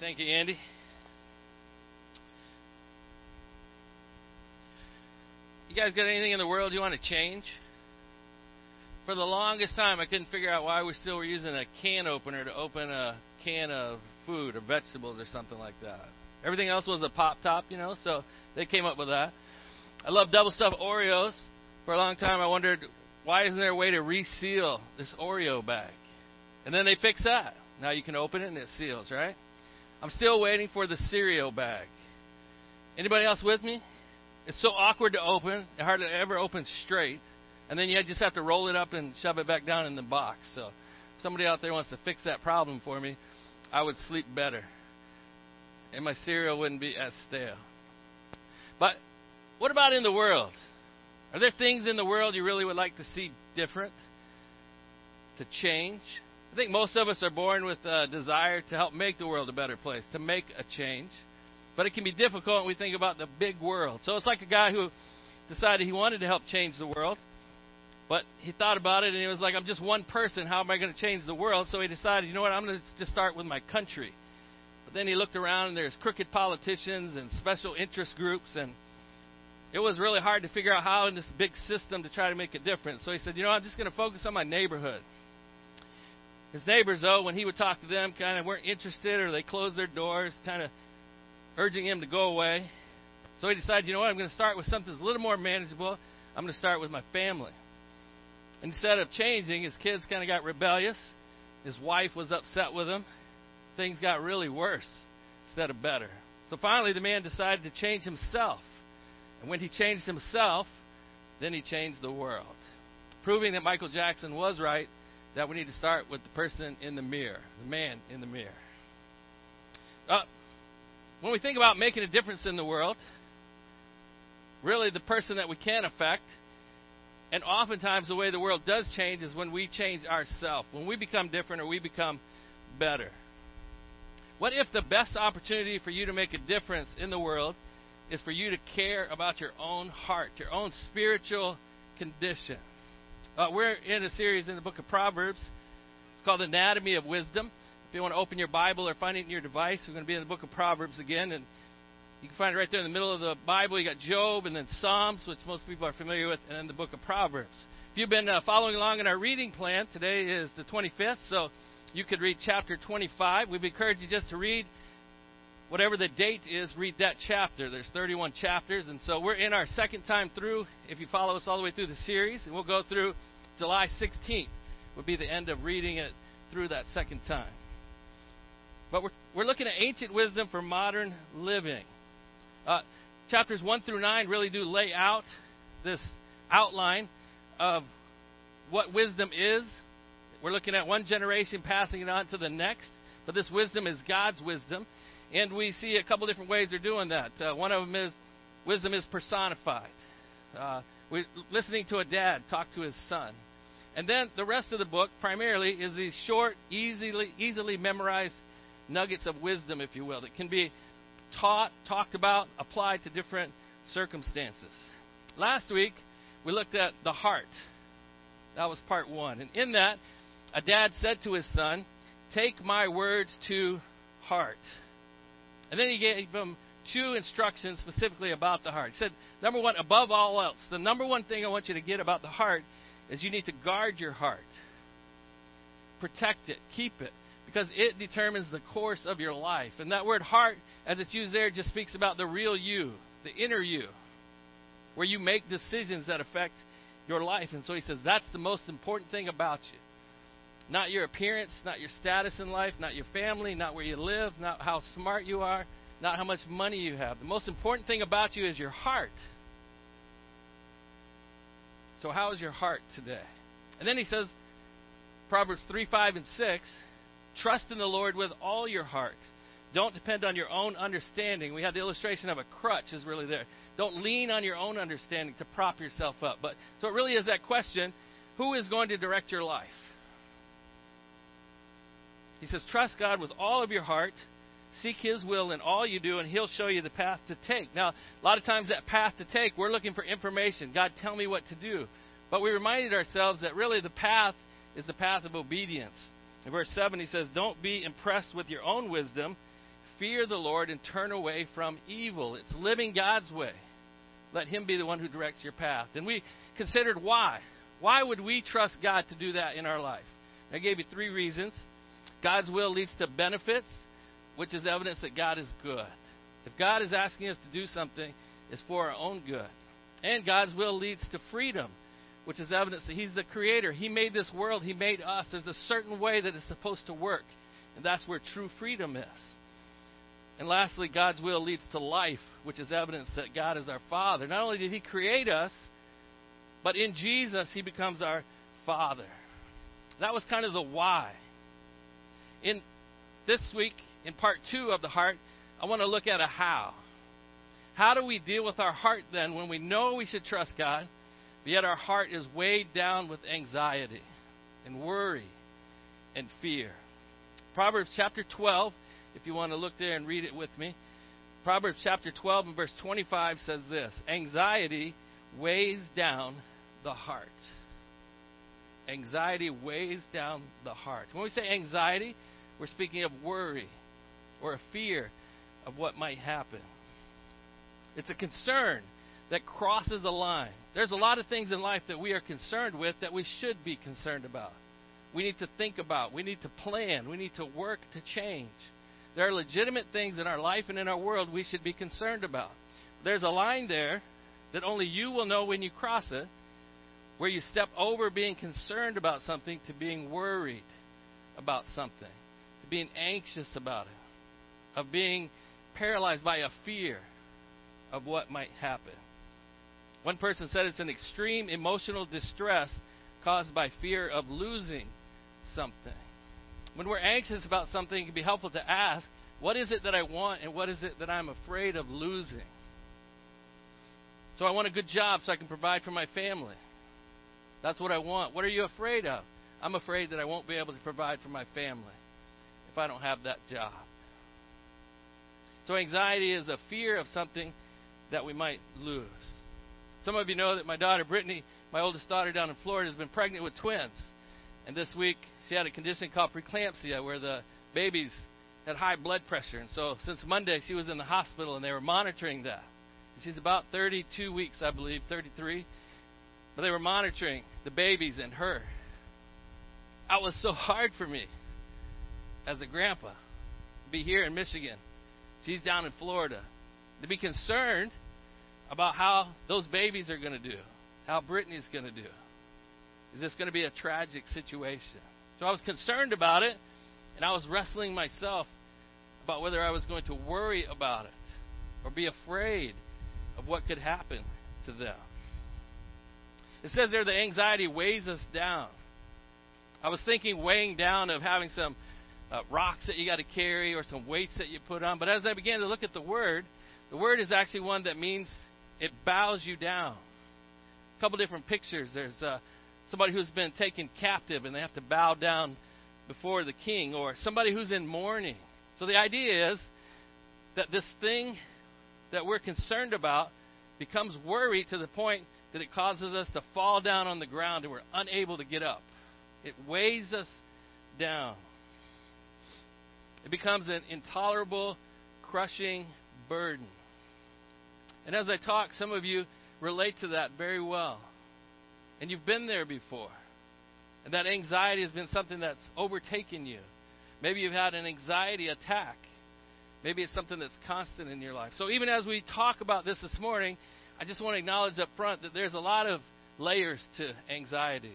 Thank you, Andy. You guys got anything in the world you want to change? For the longest time, I couldn't figure out why we still were using a can opener to open a can of food or vegetables or something like that. Everything else was a pop top, you know, so they came up with that. I love double stuffed Oreos. For a long time, I wondered why isn't there a way to reseal this Oreo bag? And then they fixed that. Now you can open it and it seals, right? I'm still waiting for the cereal bag. Anybody else with me? It's so awkward to open. It hardly ever opens straight. And then you just have to roll it up and shove it back down in the box. So if somebody out there wants to fix that problem for me, I would sleep better. And my cereal wouldn't be as stale. But what about in the world? Are there things in the world you really would like to see different? To change? I think most of us are born with a desire to help make the world a better place, to make a change. But it can be difficult when we think about the big world. So it's like a guy who decided he wanted to help change the world, but he thought about it and he was like, I'm just one person. How am I going to change the world? So he decided, you know what, I'm going to just start with my country. But then he looked around and there's crooked politicians and special interest groups and it was really hard to figure out how in this big system to try to make a difference. So he said, you know, I'm just going to focus on my neighborhood. His neighbors, though, when he would talk to them, kind of weren't interested or they closed their doors, kind of urging him to go away. So he decided, you know what, I'm going to start with something that's a little more manageable. I'm going to start with my family. Instead of changing, his kids kind of got rebellious. His wife was upset with him. Things got really worse instead of better. So finally, the man decided to change himself. And when he changed himself, then he changed the world. Proving that Michael Jackson was right that we need to start with the person in the mirror, the man in the mirror. Uh, when we think about making a difference in the world, really the person that we can affect, and oftentimes the way the world does change is when we change ourselves, when we become different or we become better. What if the best opportunity for you to make a difference in the world is for you to care about your own heart, your own spiritual condition? Uh, we're in a series in the book of Proverbs. It's called Anatomy of Wisdom. If you want to open your Bible or find it in your device, we're going to be in the book of Proverbs again. And you can find it right there in the middle of the Bible. You got Job and then Psalms, which most people are familiar with, and then the book of Proverbs. If you've been uh, following along in our reading plan, today is the 25th, so you could read chapter 25. We've encouraged you just to read whatever the date is, read that chapter. There's 31 chapters, and so we're in our second time through. If you follow us all the way through the series, and we'll go through July 16th would be the end of reading it through that second time. But we're, we're looking at ancient wisdom for modern living. Uh, chapters 1 through 9 really do lay out this outline of what wisdom is. We're looking at one generation passing it on to the next, but this wisdom is God's wisdom. And we see a couple different ways they're doing that. Uh, one of them is wisdom is personified. Uh, we're listening to a dad talk to his son. And then the rest of the book primarily is these short, easily easily memorized nuggets of wisdom, if you will, that can be taught, talked about, applied to different circumstances. Last week we looked at the heart. That was part one. And in that, a dad said to his son, Take my words to heart. And then he gave him two instructions specifically about the heart. He said, Number one, above all else, the number one thing I want you to get about the heart is you need to guard your heart. Protect it, keep it, because it determines the course of your life. And that word heart, as it's used there, just speaks about the real you, the inner you, where you make decisions that affect your life. And so he says that's the most important thing about you. Not your appearance, not your status in life, not your family, not where you live, not how smart you are, not how much money you have. The most important thing about you is your heart. So, how is your heart today? And then he says, Proverbs 3, 5, and 6 trust in the Lord with all your heart. Don't depend on your own understanding. We had the illustration of a crutch is really there. Don't lean on your own understanding to prop yourself up. But so it really is that question, who is going to direct your life? He says, trust God with all of your heart. Seek His will in all you do, and He'll show you the path to take. Now, a lot of times that path to take, we're looking for information. God, tell me what to do. But we reminded ourselves that really the path is the path of obedience. In verse 7, he says, Don't be impressed with your own wisdom. fear the Lord and turn away from evil. It's living God's way. Let Him be the one who directs your path. And we considered why. Why would we trust God to do that in our life? I gave you three reasons. God's will leads to benefits, which is evidence that God is good. If God is asking us to do something, it's for our own good. And God's will leads to freedom, which is evidence that He's the creator. He made this world, He made us. There's a certain way that it's supposed to work, and that's where true freedom is. And lastly, God's will leads to life, which is evidence that God is our Father. Not only did He create us, but in Jesus, He becomes our Father. That was kind of the why. In this week, in part two of the heart, I want to look at a how. How do we deal with our heart then when we know we should trust God, but yet our heart is weighed down with anxiety and worry and fear? Proverbs chapter 12, if you want to look there and read it with me. Proverbs chapter 12 and verse 25 says this Anxiety weighs down the heart. Anxiety weighs down the heart. When we say anxiety, we're speaking of worry or a fear of what might happen. It's a concern that crosses a line. There's a lot of things in life that we are concerned with that we should be concerned about. We need to think about, we need to plan, we need to work to change. There are legitimate things in our life and in our world we should be concerned about. There's a line there that only you will know when you cross it, where you step over being concerned about something to being worried about something, to being anxious about it, of being paralyzed by a fear of what might happen. One person said it's an extreme emotional distress caused by fear of losing something. When we're anxious about something, it can be helpful to ask, what is it that I want and what is it that I'm afraid of losing? So I want a good job so I can provide for my family. That's what I want. What are you afraid of? I'm afraid that I won't be able to provide for my family if I don't have that job. So, anxiety is a fear of something that we might lose. Some of you know that my daughter, Brittany, my oldest daughter down in Florida, has been pregnant with twins. And this week, she had a condition called preeclampsia, where the babies had high blood pressure. And so, since Monday, she was in the hospital, and they were monitoring that. And she's about 32 weeks, I believe, 33. But they were monitoring the babies and her. That was so hard for me as a grandpa to be here in Michigan. She's down in Florida. To be concerned about how those babies are going to do, how Brittany's going to do. Is this going to be a tragic situation? So I was concerned about it, and I was wrestling myself about whether I was going to worry about it or be afraid of what could happen to them. It says there the anxiety weighs us down. I was thinking weighing down of having some uh, rocks that you got to carry or some weights that you put on. But as I began to look at the word, the word is actually one that means it bows you down. A couple different pictures. There's uh, somebody who's been taken captive and they have to bow down before the king, or somebody who's in mourning. So the idea is that this thing that we're concerned about becomes worry to the point that it causes us to fall down on the ground and we're unable to get up. It weighs us down. It becomes an intolerable, crushing burden. And as I talk, some of you relate to that very well. And you've been there before. And that anxiety has been something that's overtaken you. Maybe you've had an anxiety attack. Maybe it's something that's constant in your life. So even as we talk about this this morning, I just want to acknowledge up front that there's a lot of layers to anxiety.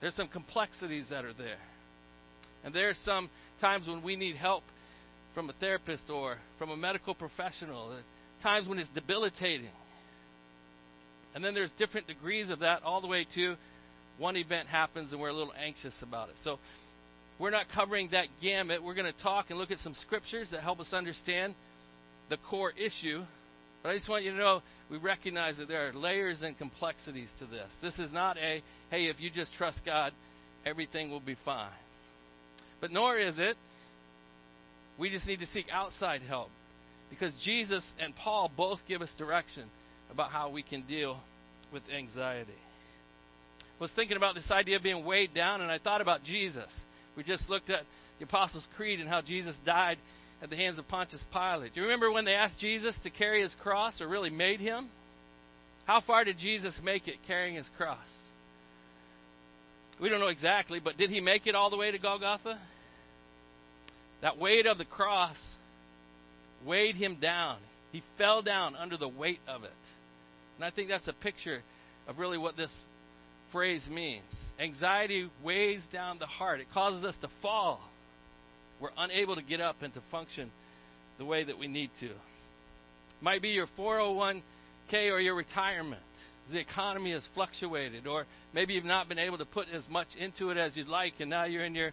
There's some complexities that are there. And there are some times when we need help from a therapist or from a medical professional. Times when it's debilitating. And then there's different degrees of that, all the way to one event happens and we're a little anxious about it. So we're not covering that gamut. We're going to talk and look at some scriptures that help us understand the core issue but I just want you to know we recognize that there are layers and complexities to this. This is not a, hey, if you just trust God, everything will be fine. But nor is it, we just need to seek outside help. Because Jesus and Paul both give us direction about how we can deal with anxiety. I was thinking about this idea of being weighed down, and I thought about Jesus. We just looked at the Apostles' Creed and how Jesus died at the hands of Pontius Pilate. Do you remember when they asked Jesus to carry his cross, or really made him? How far did Jesus make it carrying his cross? We don't know exactly, but did he make it all the way to Golgotha? That weight of the cross weighed him down. He fell down under the weight of it. And I think that's a picture of really what this phrase means. Anxiety weighs down the heart, it causes us to fall. We're unable to get up and to function the way that we need to. Might be your 401k or your retirement. The economy has fluctuated, or maybe you've not been able to put as much into it as you'd like, and now you're in your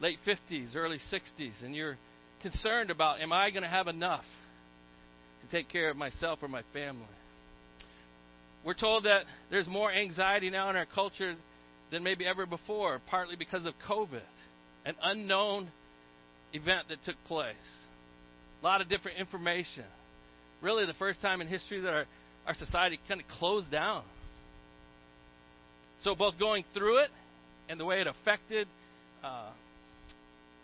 late 50s, early 60s, and you're concerned about, am I going to have enough to take care of myself or my family? We're told that there's more anxiety now in our culture than maybe ever before, partly because of COVID, an unknown event that took place. A lot of different information. Really, the first time in history that our, our society kind of closed down. So, both going through it and the way it affected uh,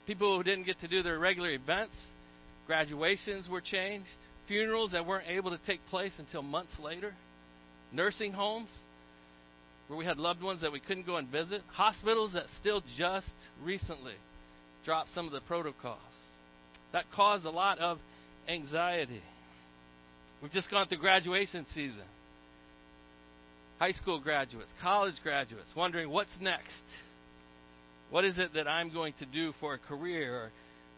people who didn't get to do their regular events, graduations were changed, funerals that weren't able to take place until months later, nursing homes where we had loved ones that we couldn't go and visit, hospitals that still just recently dropped some of the protocols. That caused a lot of anxiety. We've just gone through graduation season. High school graduates, college graduates, wondering what's next. What is it that I'm going to do for a career? Or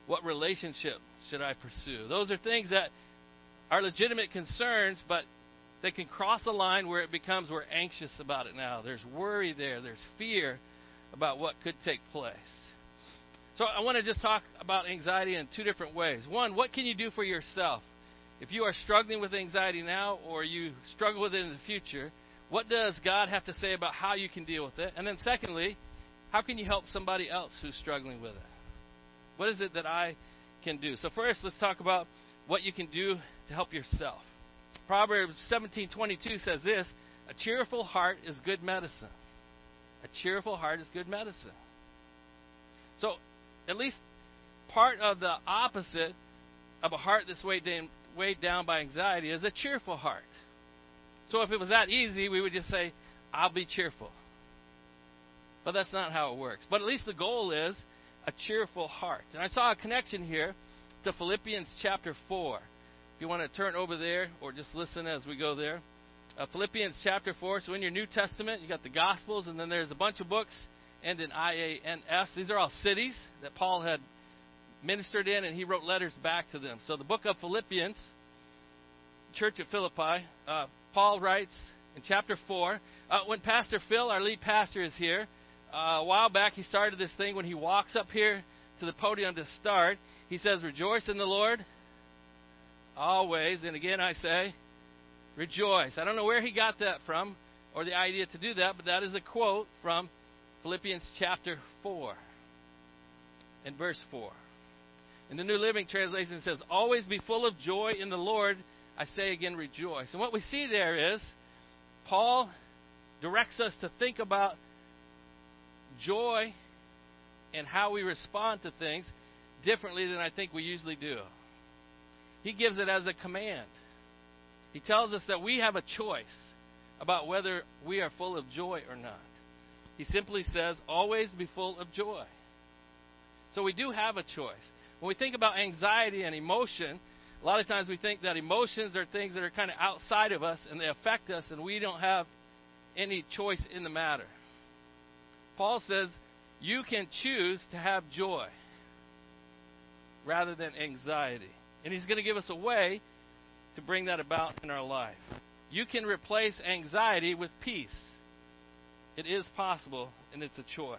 what relationship should I pursue? Those are things that are legitimate concerns, but they can cross a line where it becomes we're anxious about it now. There's worry there, there's fear about what could take place. So I want to just talk about anxiety in two different ways. One, what can you do for yourself? If you are struggling with anxiety now or you struggle with it in the future, what does God have to say about how you can deal with it? And then secondly, how can you help somebody else who's struggling with it? What is it that I can do? So first, let's talk about what you can do to help yourself. Proverbs 17:22 says this, a cheerful heart is good medicine. A cheerful heart is good medicine. So, at least part of the opposite of a heart that's weighed weighed down by anxiety is a cheerful heart. So, if it was that easy, we would just say, I'll be cheerful. But that's not how it works. But at least the goal is a cheerful heart. And I saw a connection here to Philippians chapter 4. If you want to turn over there or just listen as we go there. Uh, Philippians chapter 4. So in your New Testament, you got the Gospels, and then there's a bunch of books end in I A N S. These are all cities that Paul had ministered in, and he wrote letters back to them. So the book of Philippians, church at Philippi, uh, Paul writes in chapter 4. Uh, when Pastor Phil, our lead pastor, is here, uh, a while back he started this thing when he walks up here to the podium to start. He says, Rejoice in the Lord always. And again, I say, rejoice. I don't know where he got that from or the idea to do that, but that is a quote from Philippians chapter 4 and verse 4. In the New Living Translation, says, Always be full of joy in the Lord. I say again, rejoice. And what we see there is Paul directs us to think about joy and how we respond to things differently than I think we usually do. He gives it as a command. He tells us that we have a choice about whether we are full of joy or not. He simply says, always be full of joy. So we do have a choice. When we think about anxiety and emotion, a lot of times we think that emotions are things that are kind of outside of us and they affect us, and we don't have any choice in the matter. Paul says, you can choose to have joy rather than anxiety. And He's going to give us a way to bring that about in our life. You can replace anxiety with peace. It is possible, and it's a choice.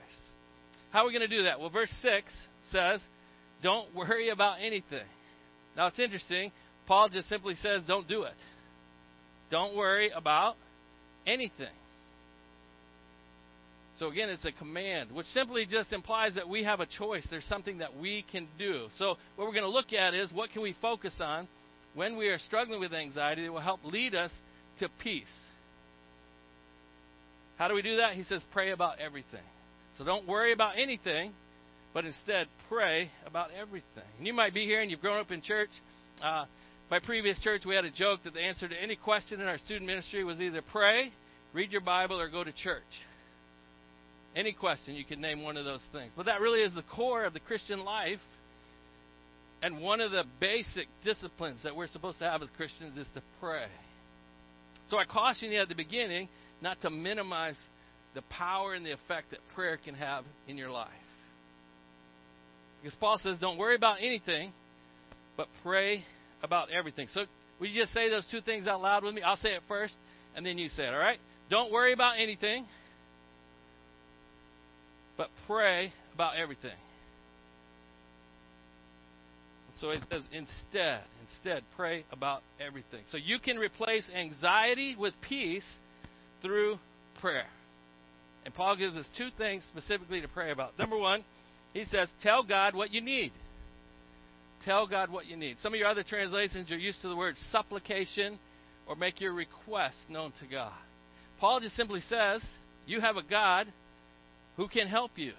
How are we going to do that? Well, verse 6 says, Don't worry about anything. Now, it's interesting. Paul just simply says, Don't do it. Don't worry about anything. So again, it's a command, which simply just implies that we have a choice. There's something that we can do. So what we're going to look at is what can we focus on when we are struggling with anxiety that will help lead us to peace. How do we do that? He says, pray about everything. So don't worry about anything, but instead pray about everything. And you might be here and you've grown up in church. Uh, my previous church, we had a joke that the answer to any question in our student ministry was either pray, read your Bible, or go to church. Any question, you could name one of those things. But that really is the core of the Christian life. And one of the basic disciplines that we're supposed to have as Christians is to pray. So I caution you at the beginning not to minimize the power and the effect that prayer can have in your life. Because Paul says, don't worry about anything, but pray about everything. So, will you just say those two things out loud with me? I'll say it first, and then you say it, all right? Don't worry about anything, but pray about everything. So he says, instead, instead, pray about everything. So you can replace anxiety with peace through prayer. And Paul gives us two things specifically to pray about. Number one, he says, tell God what you need. Tell God what you need. Some of your other translations are used to the word supplication or make your request known to God. Paul just simply says, You have a God who can help you.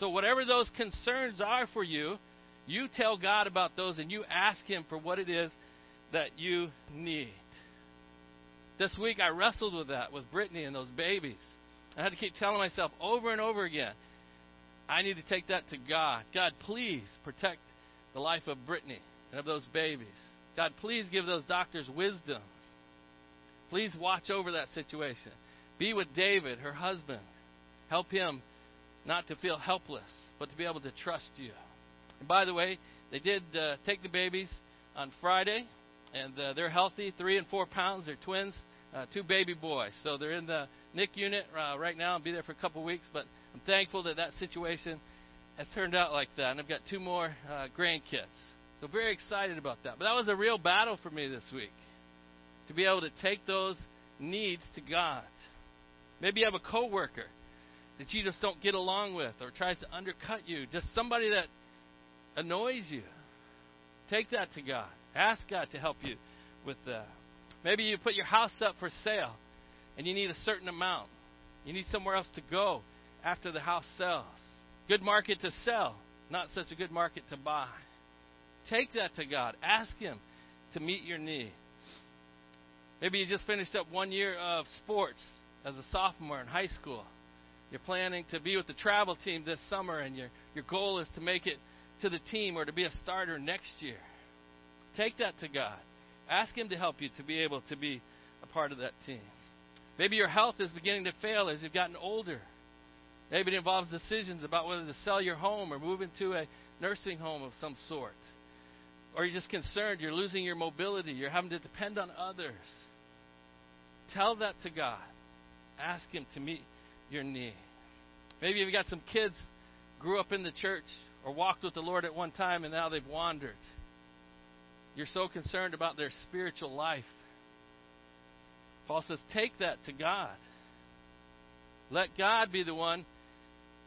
So, whatever those concerns are for you, you tell God about those and you ask Him for what it is that you need. This week I wrestled with that with Brittany and those babies. I had to keep telling myself over and over again, I need to take that to God. God, please protect the life of Brittany and of those babies. God, please give those doctors wisdom. Please watch over that situation. Be with David, her husband. Help him not to feel helpless, but to be able to trust you. And by the way, they did uh, take the babies on Friday, and uh, they're healthy, three and four pounds. They're twins, uh, two baby boys. So they're in the NIC unit uh, right now and be there for a couple weeks. But I'm thankful that that situation has turned out like that. And I've got two more uh, grandkids. So very excited about that. But that was a real battle for me this week to be able to take those needs to God. Maybe you have a coworker that you just don't get along with or tries to undercut you, just somebody that annoys you. Take that to God. Ask God to help you with that. Maybe you put your house up for sale and you need a certain amount. You need somewhere else to go after the house sells. Good market to sell, not such a good market to buy. Take that to God. Ask Him to meet your need. Maybe you just finished up one year of sports as a sophomore in high school. You're planning to be with the travel team this summer, and your, your goal is to make it to the team or to be a starter next year. Take that to God. Ask Him to help you to be able to be a part of that team. Maybe your health is beginning to fail as you've gotten older. Maybe it involves decisions about whether to sell your home or move into a nursing home of some sort. Or you're just concerned you're losing your mobility, you're having to depend on others. Tell that to God. Ask Him to meet your need. Maybe you've got some kids grew up in the church or walked with the Lord at one time and now they've wandered. You're so concerned about their spiritual life. Paul says, take that to God. Let God be the one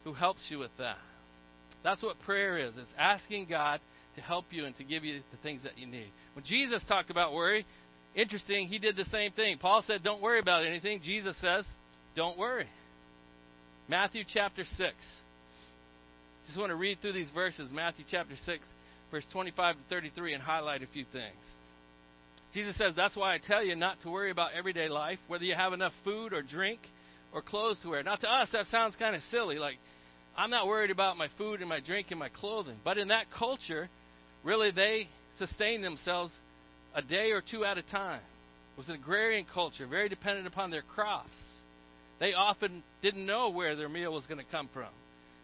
who helps you with that. That's what prayer is. It's asking God to help you and to give you the things that you need. When Jesus talked about worry, interesting, he did the same thing. Paul said, Don't worry about anything. Jesus says, Don't worry. Matthew chapter 6. Just want to read through these verses, Matthew chapter 6, verse 25 to 33, and highlight a few things. Jesus says, That's why I tell you not to worry about everyday life, whether you have enough food or drink or clothes to wear. Now, to us, that sounds kind of silly. Like, I'm not worried about my food and my drink and my clothing. But in that culture, really, they sustained themselves a day or two at a time. It was an agrarian culture, very dependent upon their crops. They often didn't know where their meal was going to come from.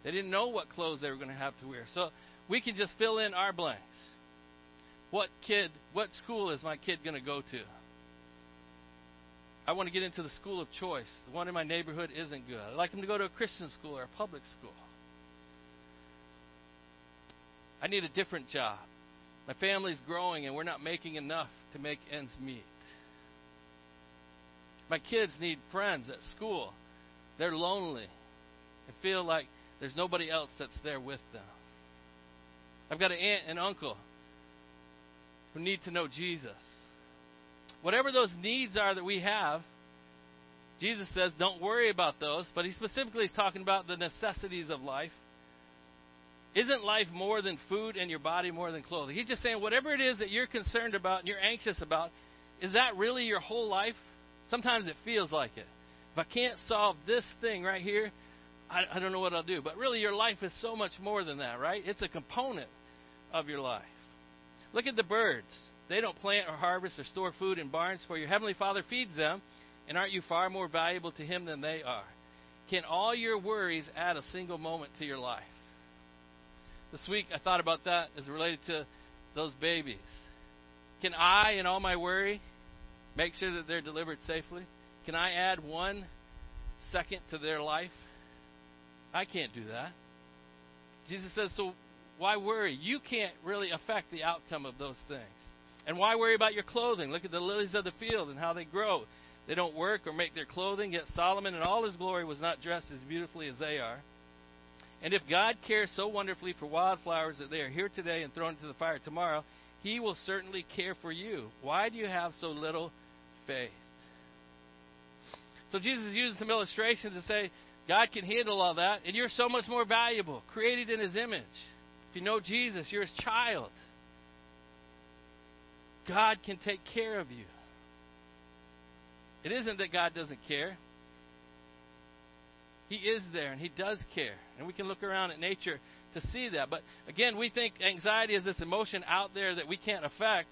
They didn't know what clothes they were going to have to wear. So we can just fill in our blanks. What kid, what school is my kid going to go to? I want to get into the school of choice. The one in my neighborhood isn't good. I'd like him to go to a Christian school or a public school. I need a different job. My family's growing and we're not making enough to make ends meet. My kids need friends at school. They're lonely and feel like there's nobody else that's there with them. I've got an aunt and uncle who need to know Jesus. Whatever those needs are that we have, Jesus says don't worry about those, but he specifically is talking about the necessities of life. Isn't life more than food and your body more than clothing? He's just saying, whatever it is that you're concerned about and you're anxious about, is that really your whole life? Sometimes it feels like it. If I can't solve this thing right here, I, I don't know what I'll do. But really, your life is so much more than that, right? It's a component of your life. Look at the birds. They don't plant or harvest or store food in barns, for your heavenly Father feeds them. And aren't you far more valuable to Him than they are? Can all your worries add a single moment to your life? This week I thought about that as related to those babies. Can I, in all my worry, make sure that they're delivered safely? Can I add one second to their life? I can't do that. Jesus says, so why worry? You can't really affect the outcome of those things. And why worry about your clothing? Look at the lilies of the field and how they grow. They don't work or make their clothing, yet Solomon in all his glory was not dressed as beautifully as they are. And if God cares so wonderfully for wildflowers that they are here today and thrown into the fire tomorrow, he will certainly care for you. Why do you have so little faith? So Jesus uses some illustrations to say God can handle all that, and you're so much more valuable, created in his image. If you know Jesus, you're his child. God can take care of you. It isn't that God doesn't care. He is there and He does care. And we can look around at nature to see that. But again, we think anxiety is this emotion out there that we can't affect.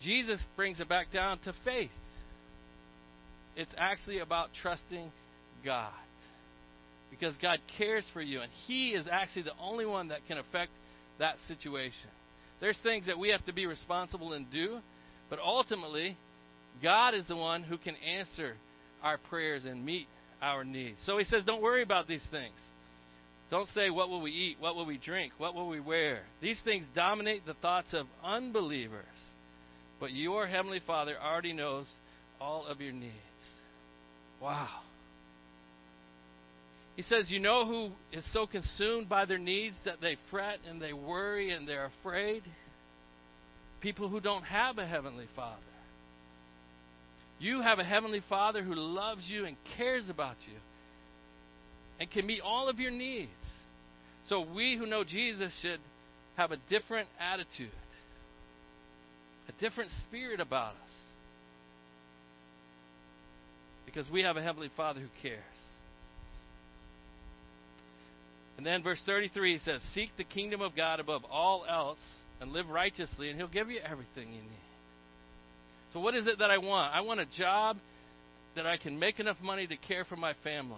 Jesus brings it back down to faith. It's actually about trusting God. Because God cares for you, and He is actually the only one that can affect that situation. There's things that we have to be responsible and do, but ultimately, God is the one who can answer our prayers and meet our needs. So he says, don't worry about these things. Don't say, what will we eat? What will we drink? What will we wear? These things dominate the thoughts of unbelievers. But your Heavenly Father already knows all of your needs. Wow. He says, You know who is so consumed by their needs that they fret and they worry and they're afraid? People who don't have a Heavenly Father. You have a Heavenly Father who loves you and cares about you and can meet all of your needs. So we who know Jesus should have a different attitude, a different spirit about us. Because we have a Heavenly Father who cares. And then verse 33 says, Seek the kingdom of God above all else and live righteously, and He'll give you everything you need. So, what is it that I want? I want a job that I can make enough money to care for my family.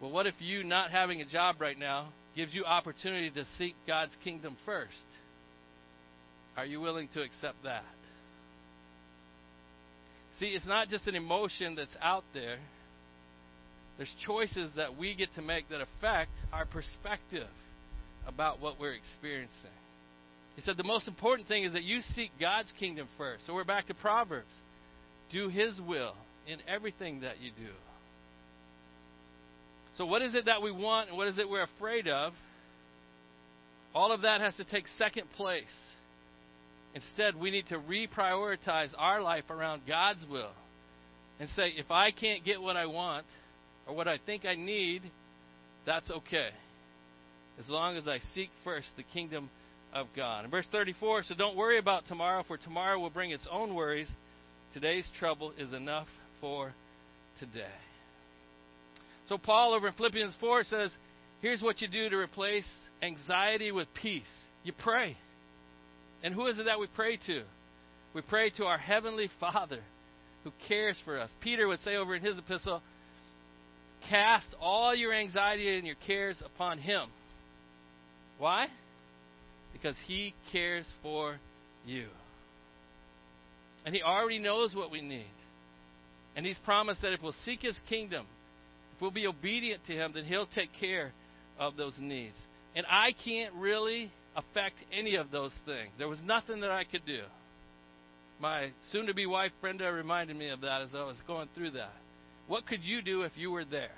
Well, what if you not having a job right now gives you opportunity to seek God's kingdom first? Are you willing to accept that? See, it's not just an emotion that's out there. There's choices that we get to make that affect our perspective about what we're experiencing. He said the most important thing is that you seek God's kingdom first. So we're back to Proverbs. Do His will in everything that you do. So, what is it that we want and what is it we're afraid of? All of that has to take second place. Instead, we need to reprioritize our life around God's will and say, if I can't get what I want or what I think I need, that's okay. As long as I seek first the kingdom of God. In verse 34, so don't worry about tomorrow, for tomorrow will bring its own worries. Today's trouble is enough for today. So, Paul over in Philippians 4 says, here's what you do to replace anxiety with peace you pray. And who is it that we pray to? We pray to our Heavenly Father who cares for us. Peter would say over in his epistle, cast all your anxiety and your cares upon Him. Why? because He cares for you. And He already knows what we need. And He's promised that if we'll seek His kingdom, if we'll be obedient to Him, then He'll take care of those needs. And I can't really affect any of those things. There was nothing that I could do. My soon to be wife, Brenda, reminded me of that as I was going through that. What could you do if you were there?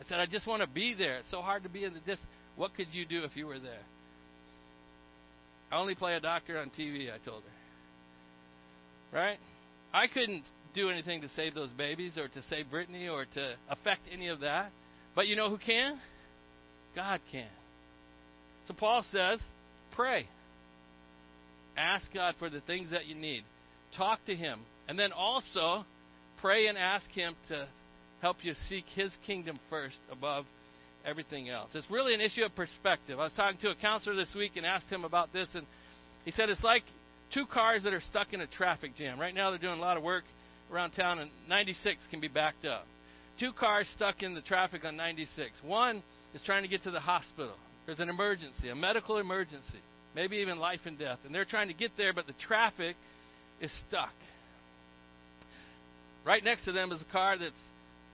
I said, I just want to be there. It's so hard to be in the distance. What could you do if you were there? I only play a doctor on TV, I told her. Right? I couldn't do anything to save those babies or to save Brittany or to affect any of that. But you know who can? God can. So Paul says, pray. Ask God for the things that you need. Talk to Him. And then also, pray and ask Him to help you seek His kingdom first above everything else. It's really an issue of perspective. I was talking to a counselor this week and asked him about this, and he said it's like two cars that are stuck in a traffic jam. Right now, they're doing a lot of work around town, and 96 can be backed up. Two cars stuck in the traffic on 96. One is trying to get to the hospital. There's an emergency, a medical emergency, maybe even life and death, and they're trying to get there, but the traffic is stuck. Right next to them is a car that's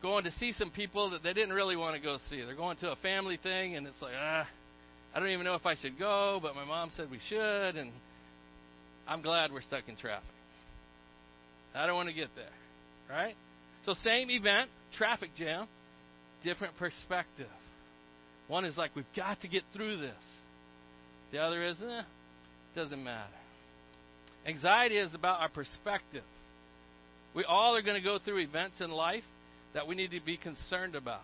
going to see some people that they didn't really want to go see. They're going to a family thing, and it's like, ah, I don't even know if I should go, but my mom said we should, and I'm glad we're stuck in traffic. I don't want to get there, right? So, same event, traffic jam, different perspective. One is like, we've got to get through this. The other is, eh, doesn't matter. Anxiety is about our perspective. We all are going to go through events in life that we need to be concerned about.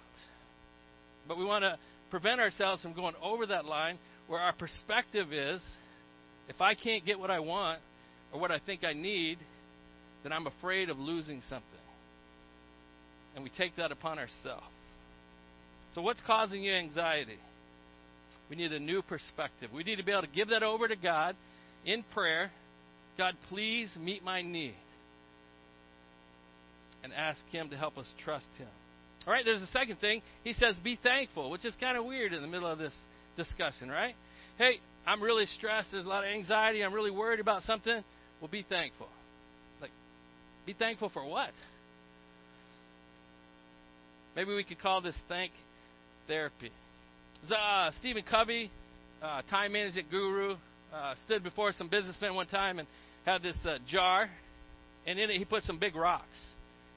But we want to prevent ourselves from going over that line where our perspective is if I can't get what I want or what I think I need, then I'm afraid of losing something. And we take that upon ourselves. So, what's causing you anxiety? We need a new perspective. We need to be able to give that over to God in prayer. God, please meet my need and ask Him to help us trust Him. All right, there's a second thing. He says, be thankful, which is kind of weird in the middle of this discussion, right? Hey, I'm really stressed. There's a lot of anxiety. I'm really worried about something. Well, be thankful. Like, be thankful for what? Maybe we could call this thank therapy. Uh, Stephen Covey, uh, time management guru, uh, stood before some businessmen one time and had this uh, jar, and in it he put some big rocks.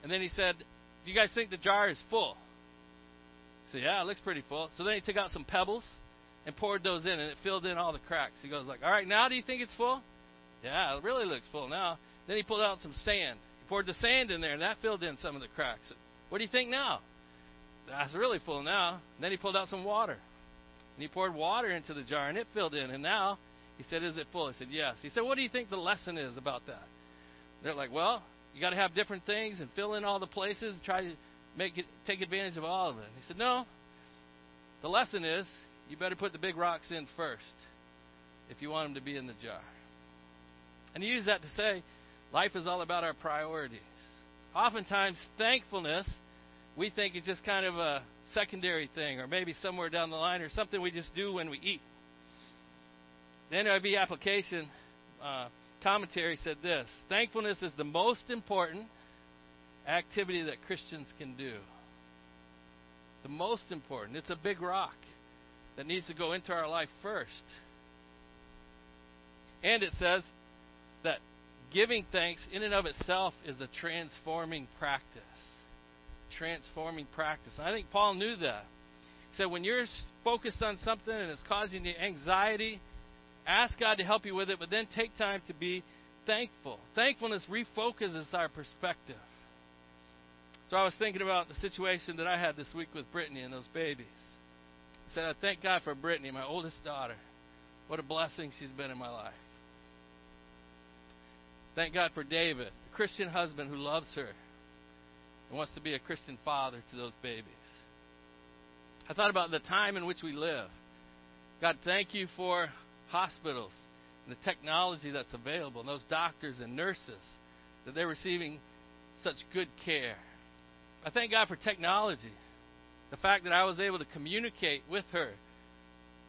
And then he said, Do you guys think the jar is full? Said, Yeah, it looks pretty full. So then he took out some pebbles and poured those in, and it filled in all the cracks. He goes like, All right, now do you think it's full? Yeah, it really looks full now. Then he pulled out some sand. He poured the sand in there, and that filled in some of the cracks. What do you think now? That's really full now. And then he pulled out some water. And he poured water into the jar, and it filled in. And now, he said, Is it full? He said, Yes. He said, What do you think the lesson is about that? They're like, Well, you got to have different things and fill in all the places and try to make it take advantage of all of it. He said, No. The lesson is you better put the big rocks in first if you want them to be in the jar. And he used that to say life is all about our priorities. Oftentimes, thankfulness we think is just kind of a secondary thing, or maybe somewhere down the line, or something we just do when we eat. The NIV application uh, commentary said this Thankfulness is the most important activity that Christians can do. The most important. It's a big rock that needs to go into our life first. And it says that giving thanks in and of itself is a transforming practice. Transforming practice. And I think Paul knew that. He said, when you're focused on something and it's causing you anxiety, Ask God to help you with it, but then take time to be thankful. Thankfulness refocuses our perspective. So I was thinking about the situation that I had this week with Brittany and those babies. I said, I thank God for Brittany, my oldest daughter. What a blessing she's been in my life. Thank God for David, a Christian husband who loves her and wants to be a Christian father to those babies. I thought about the time in which we live. God, thank you for hospitals and the technology that's available, and those doctors and nurses, that they're receiving such good care. I thank God for technology. The fact that I was able to communicate with her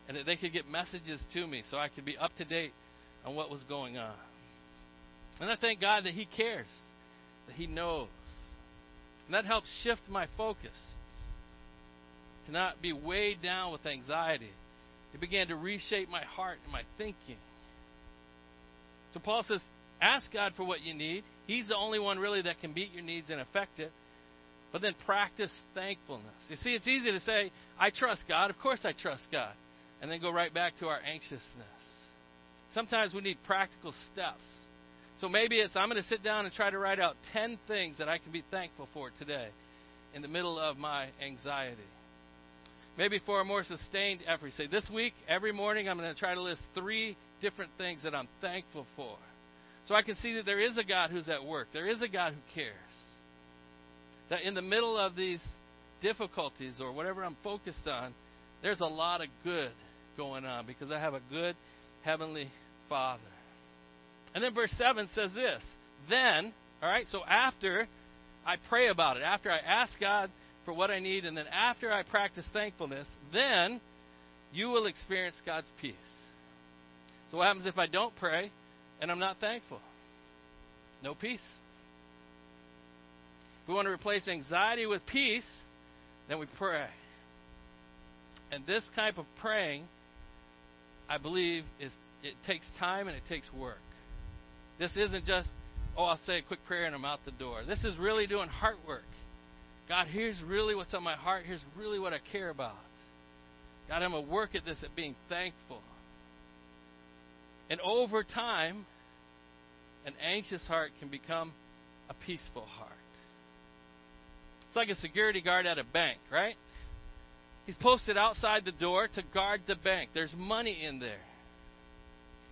and that they could get messages to me so I could be up to date on what was going on. And I thank God that He cares, that He knows. And that helps shift my focus to not be weighed down with anxiety it began to reshape my heart and my thinking. So Paul says, ask God for what you need. He's the only one really that can meet your needs and affect it. But then practice thankfulness. You see, it's easy to say, I trust God. Of course I trust God. And then go right back to our anxiousness. Sometimes we need practical steps. So maybe it's, I'm going to sit down and try to write out 10 things that I can be thankful for today in the middle of my anxiety. Maybe for a more sustained effort, say, This week, every morning, I'm going to try to list three different things that I'm thankful for. So I can see that there is a God who's at work, there is a God who cares. That in the middle of these difficulties or whatever I'm focused on, there's a lot of good going on because I have a good heavenly Father. And then verse 7 says this Then, all right, so after I pray about it, after I ask God for what I need, and then after I practice thankfulness, then you will experience God's peace. So, what happens if I don't pray and I'm not thankful? No peace. If we want to replace anxiety with peace, then we pray. And this type of praying, I believe, is it takes time and it takes work. This isn't just, oh, I'll say a quick prayer and I'm out the door. This is really doing heart work. God, here's really what's on my heart. Here's really what I care about. God, I'm going to work at this at being thankful. And over time, an anxious heart can become a peaceful heart. It's like a security guard at a bank, right? He's posted outside the door to guard the bank. There's money in there.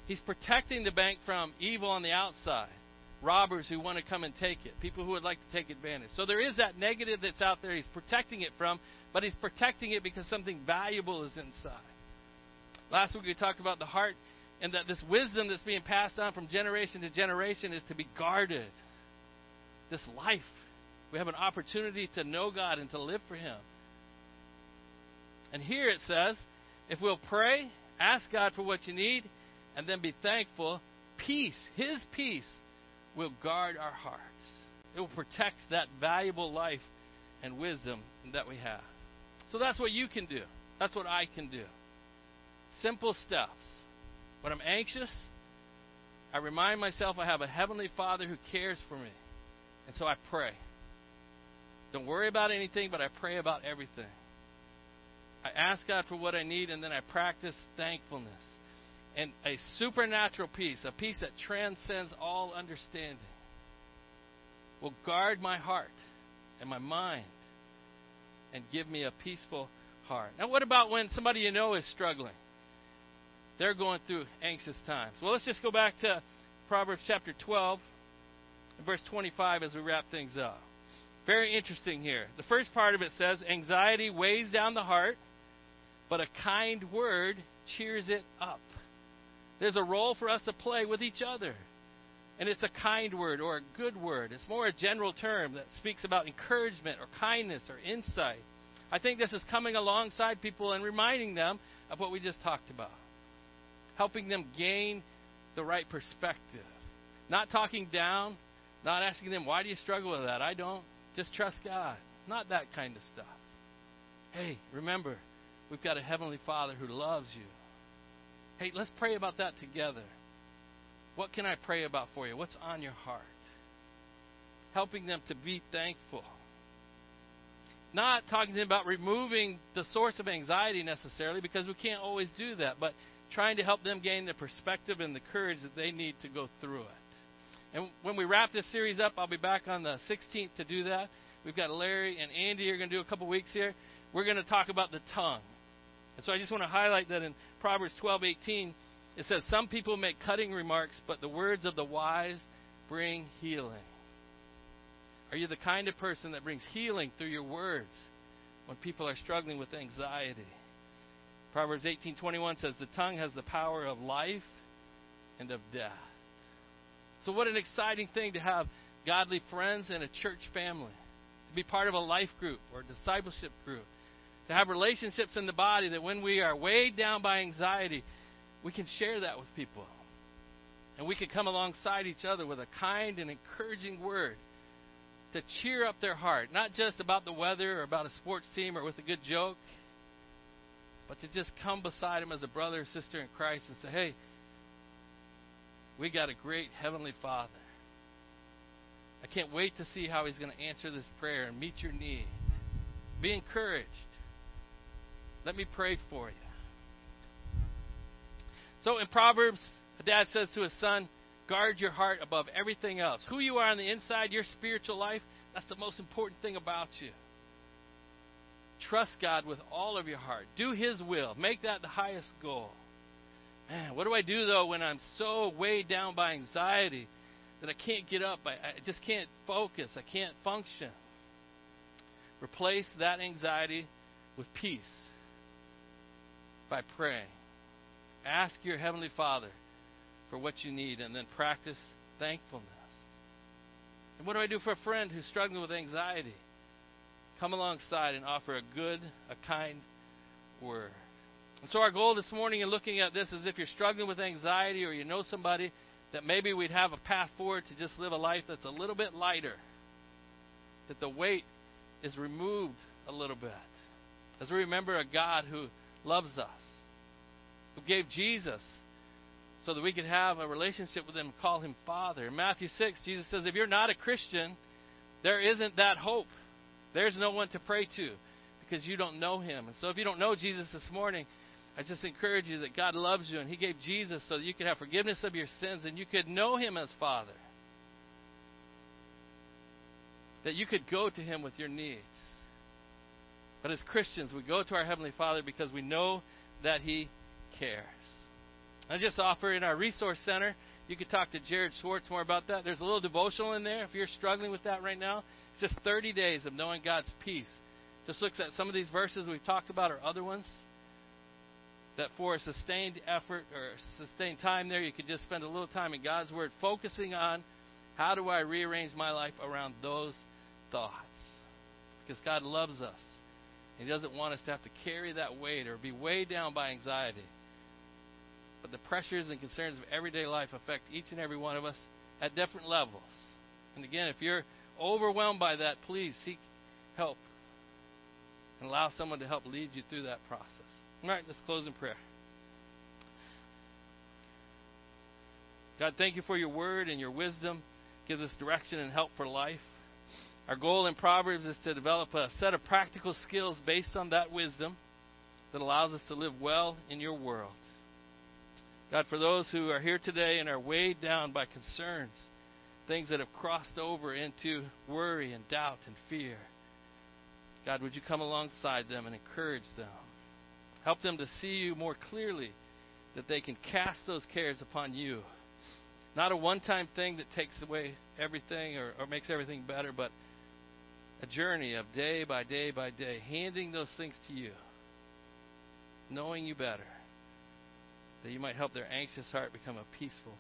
He's protecting the bank from evil on the outside, robbers who want to come and take it, people who would like to take advantage. So there is that negative that's out there he's protecting it from, but he's protecting it because something valuable is inside. Last week we talked about the heart and that this wisdom that's being passed on from generation to generation is to be guarded. This life. We have an opportunity to know God and to live for Him. And here it says, if we'll pray, ask God for what you need, and then be thankful, peace, His peace, will guard our hearts. It will protect that valuable life and wisdom that we have. So that's what you can do. That's what I can do. Simple steps. When I'm anxious, I remind myself I have a Heavenly Father who cares for me. And so I pray. Don't worry about anything, but I pray about everything. I ask God for what I need, and then I practice thankfulness and a supernatural peace, a peace that transcends all understanding, will guard my heart and my mind and give me a peaceful heart. Now, what about when somebody you know is struggling? They're going through anxious times. Well, let's just go back to Proverbs chapter 12, verse 25 as we wrap things up. Very interesting here. The first part of it says, Anxiety weighs down the heart, but a kind word cheers it up. There's a role for us to play with each other. And it's a kind word or a good word. It's more a general term that speaks about encouragement or kindness or insight. I think this is coming alongside people and reminding them of what we just talked about. Helping them gain the right perspective. Not talking down, not asking them, why do you struggle with that? I don't. Just trust God. Not that kind of stuff. Hey, remember, we've got a Heavenly Father who loves you Hey, let's pray about that together. What can I pray about for you? What's on your heart? Helping them to be thankful. Not talking to them about removing the source of anxiety necessarily, because we can't always do that, but trying to help them gain the perspective and the courage that they need to go through it. And when we wrap this series up, I'll be back on the 16th to do that. We've got Larry and Andy are going to do a couple weeks here. We're going to talk about the tongue. And so I just want to highlight that in Proverbs 12:18 it says some people make cutting remarks, but the words of the wise bring healing. Are you the kind of person that brings healing through your words when people are struggling with anxiety? Proverbs 18:21 says the tongue has the power of life and of death. So what an exciting thing to have godly friends and a church family. To be part of a life group or a discipleship group to have relationships in the body that when we are weighed down by anxiety, we can share that with people. And we can come alongside each other with a kind and encouraging word to cheer up their heart, not just about the weather or about a sports team or with a good joke, but to just come beside them as a brother or sister in Christ and say, hey, we got a great Heavenly Father. I can't wait to see how He's going to answer this prayer and meet your need. Be encouraged. Let me pray for you. So in Proverbs, a dad says to his son, guard your heart above everything else. Who you are on the inside, your spiritual life, that's the most important thing about you. trust God with all of your heart. Do His will. Make that the highest goal. Man, what do I do though when I'm so weighed down by anxiety that I can't get up? I, I just can't focus. I can't function. Replace that anxiety with peace by praying. Ask your Heavenly Father for what you need and then practice thankfulness. And what do I do for a friend who's struggling with anxiety? Come alongside and offer a good, a kind word. And so, our goal this morning in looking at this is if you're struggling with anxiety or you know somebody that maybe we'd have a path forward to just live a life that's a little bit lighter, that the weight is removed a little bit. As we remember a God who loves us, who gave Jesus so that we could have a relationship with Him, call Him Father. In Matthew 6, Jesus says, If you're not a Christian, there isn't that hope. There's no one to pray to because you don't know Him. And so if you don't know Jesus this morning, I just encourage you that God loves you and He gave Jesus so that you could have forgiveness of your sins and you could know Him as Father. That you could go to Him with your needs. But as Christians, we go to our Heavenly Father because we know that He cares. I just offer in our resource center, you could talk to Jared Schwartz more about that. There's a little devotional in there if you're struggling with that right now. It's just 30 days of knowing God's peace. Just looks at some of these verses we've talked about or other ones. That for a sustained effort or sustained time there, you could just spend a little time in God's Word focusing on how do I rearrange my life around those thoughts. Because God loves us. He doesn't want us to have to carry that weight or be weighed down by anxiety. But the pressures and concerns of everyday life affect each and every one of us at different levels. And again, if you're overwhelmed by that, please seek help and allow someone to help lead you through that process. All right, let's close in prayer. God, thank you for your word and your wisdom. Gives us direction and help for life. Our goal in Proverbs is to develop a set of practical skills based on that wisdom that allows us to live well in your world. God, for those who are here today and are weighed down by concerns, things that have crossed over into worry and doubt and fear, God, would you come alongside them and encourage them? Help them to see you more clearly, that they can cast those cares upon you. Not a one time thing that takes away everything or, or makes everything better, but a journey of day by day by day, handing those things to you, knowing you better, that you might help their anxious heart become a peaceful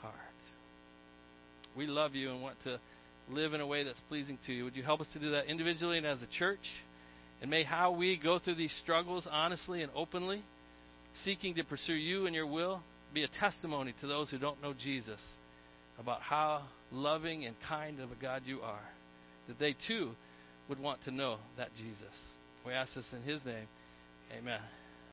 heart. We love you and want to live in a way that's pleasing to you. Would you help us to do that individually and as a church? And may how we go through these struggles honestly and openly, seeking to pursue you and your will, be a testimony to those who don't know Jesus about how loving and kind of a God you are that they too would want to know that Jesus. We ask this in His name. Amen.